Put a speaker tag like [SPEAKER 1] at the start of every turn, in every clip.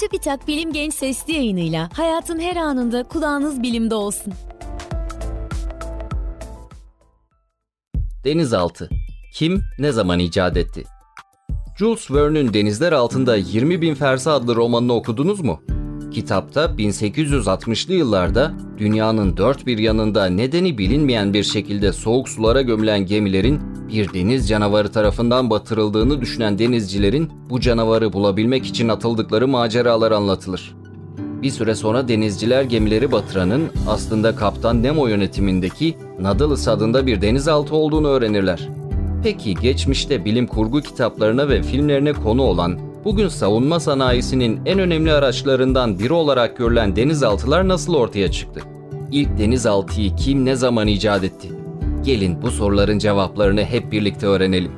[SPEAKER 1] TÜBİTAK Bilim Genç Sesli yayınıyla hayatın her anında kulağınız bilimde olsun.
[SPEAKER 2] Denizaltı. Kim, ne zaman icat etti? Jules Verne'ün Denizler Altında 20 Bin Fersa adlı romanını okudunuz mu? Kitapta 1860'lı yıllarda dünyanın dört bir yanında nedeni bilinmeyen bir şekilde soğuk sulara gömülen gemilerin bir deniz canavarı tarafından batırıldığını düşünen denizcilerin bu canavarı bulabilmek için atıldıkları maceralar anlatılır. Bir süre sonra denizciler gemileri batıranın aslında Kaptan Nemo yönetimindeki Nautilus adında bir denizaltı olduğunu öğrenirler. Peki geçmişte bilim kurgu kitaplarına ve filmlerine konu olan bugün savunma sanayisinin en önemli araçlarından biri olarak görülen denizaltılar nasıl ortaya çıktı? İlk denizaltıyı kim ne zaman icat etti? Gelin bu soruların cevaplarını hep birlikte öğrenelim.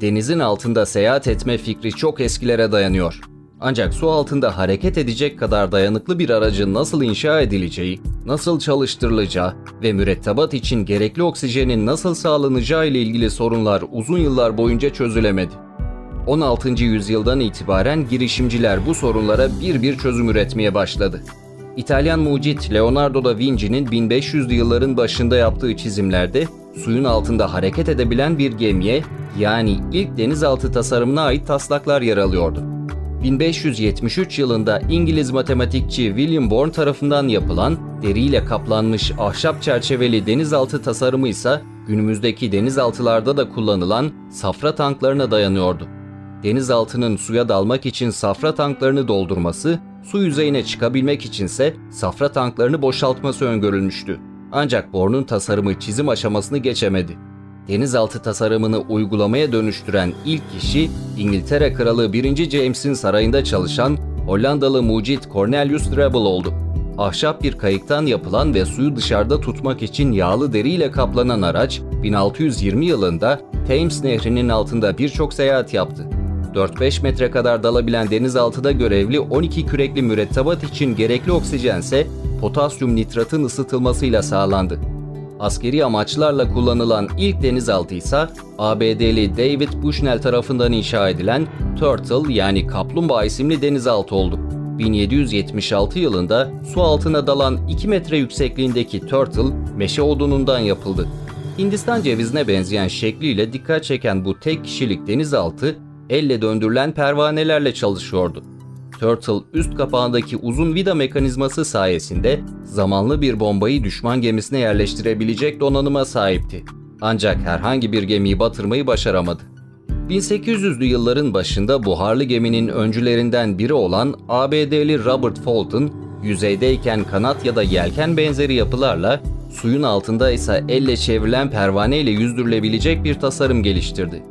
[SPEAKER 2] Denizin altında seyahat etme fikri çok eskilere dayanıyor. Ancak su altında hareket edecek kadar dayanıklı bir aracın nasıl inşa edileceği, nasıl çalıştırılacağı ve mürettebat için gerekli oksijenin nasıl sağlanacağı ile ilgili sorunlar uzun yıllar boyunca çözülemedi. 16. yüzyıldan itibaren girişimciler bu sorunlara bir bir çözüm üretmeye başladı. İtalyan mucit Leonardo da Vinci'nin 1500'lü yılların başında yaptığı çizimlerde suyun altında hareket edebilen bir gemiye yani ilk denizaltı tasarımına ait taslaklar yer alıyordu. 1573 yılında İngiliz matematikçi William Bourne tarafından yapılan deriyle kaplanmış ahşap çerçeveli denizaltı tasarımı ise günümüzdeki denizaltılarda da kullanılan safra tanklarına dayanıyordu. Denizaltının suya dalmak için safra tanklarını doldurması, su yüzeyine çıkabilmek içinse safra tanklarını boşaltması öngörülmüştü. Ancak Bourne'un tasarımı çizim aşamasını geçemedi denizaltı tasarımını uygulamaya dönüştüren ilk kişi İngiltere Kralı 1. James'in sarayında çalışan Hollandalı mucit Cornelius Drebbel oldu. Ahşap bir kayıktan yapılan ve suyu dışarıda tutmak için yağlı deriyle kaplanan araç 1620 yılında Thames Nehri'nin altında birçok seyahat yaptı. 4-5 metre kadar dalabilen denizaltıda görevli 12 kürekli mürettebat için gerekli oksijense potasyum nitratın ısıtılmasıyla sağlandı. Askeri amaçlarla kullanılan ilk denizaltı ise ABD'li David Bushnell tarafından inşa edilen Turtle yani Kaplumbağa isimli denizaltı oldu. 1776 yılında su altına dalan 2 metre yüksekliğindeki Turtle meşe odunundan yapıldı. Hindistan cevizine benzeyen şekliyle dikkat çeken bu tek kişilik denizaltı elle döndürülen pervanelerle çalışıyordu. Turtle üst kapağındaki uzun vida mekanizması sayesinde zamanlı bir bombayı düşman gemisine yerleştirebilecek donanıma sahipti. Ancak herhangi bir gemiyi batırmayı başaramadı. 1800'lü yılların başında buharlı geminin öncülerinden biri olan ABD'li Robert Fulton, yüzeydeyken kanat ya da yelken benzeri yapılarla, suyun altında ise elle çevrilen pervane ile yüzdürülebilecek bir tasarım geliştirdi.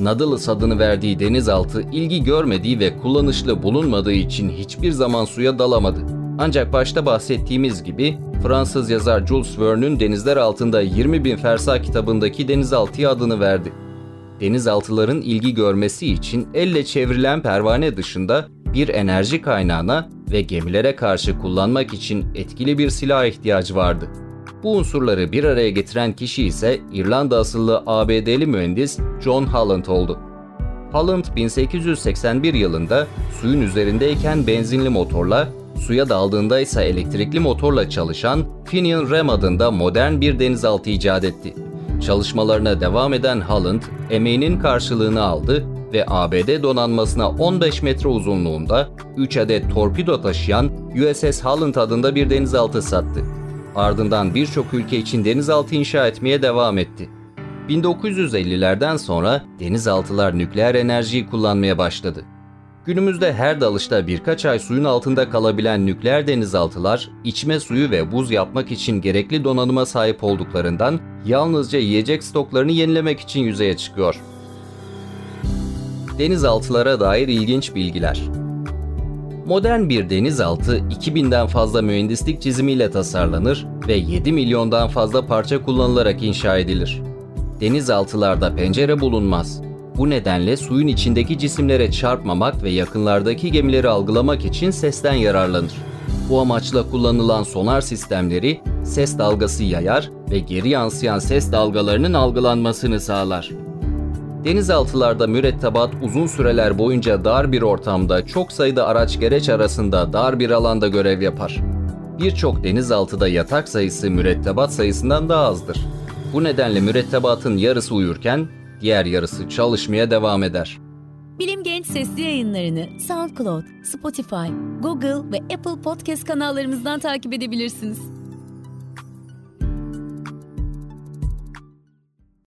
[SPEAKER 2] Nautilus adını verdiği denizaltı ilgi görmediği ve kullanışlı bulunmadığı için hiçbir zaman suya dalamadı. Ancak başta bahsettiğimiz gibi Fransız yazar Jules Verne'ün Denizler Altında 20 bin fersa kitabındaki denizaltıya adını verdi. Denizaltıların ilgi görmesi için elle çevrilen pervane dışında bir enerji kaynağına ve gemilere karşı kullanmak için etkili bir silah ihtiyacı vardı. Bu unsurları bir araya getiren kişi ise İrlanda asıllı ABD'li mühendis John Holland oldu. Holland 1881 yılında suyun üzerindeyken benzinli motorla, suya daldığında ise elektrikli motorla çalışan Finian Rem adında modern bir denizaltı icat etti. Çalışmalarına devam eden Holland, emeğinin karşılığını aldı ve ABD donanmasına 15 metre uzunluğunda 3 adet torpido taşıyan USS Holland adında bir denizaltı sattı. Ardından birçok ülke için denizaltı inşa etmeye devam etti. 1950'lerden sonra denizaltılar nükleer enerjiyi kullanmaya başladı. Günümüzde her dalışta birkaç ay suyun altında kalabilen nükleer denizaltılar, içme suyu ve buz yapmak için gerekli donanıma sahip olduklarından yalnızca yiyecek stoklarını yenilemek için yüzeye çıkıyor. Denizaltılara dair ilginç bilgiler Modern bir denizaltı 2000'den fazla mühendislik çizimiyle tasarlanır ve 7 milyondan fazla parça kullanılarak inşa edilir. Denizaltılarda pencere bulunmaz. Bu nedenle suyun içindeki cisimlere çarpmamak ve yakınlardaki gemileri algılamak için sesten yararlanır. Bu amaçla kullanılan sonar sistemleri ses dalgası yayar ve geri yansıyan ses dalgalarının algılanmasını sağlar. Denizaltılarda mürettebat uzun süreler boyunca dar bir ortamda çok sayıda araç gereç arasında dar bir alanda görev yapar. Birçok denizaltıda yatak sayısı mürettebat sayısından daha azdır. Bu nedenle mürettebatın yarısı uyurken diğer yarısı çalışmaya devam eder.
[SPEAKER 1] Bilim Genç sesli yayınlarını SoundCloud, Spotify, Google ve Apple Podcast kanallarımızdan takip edebilirsiniz.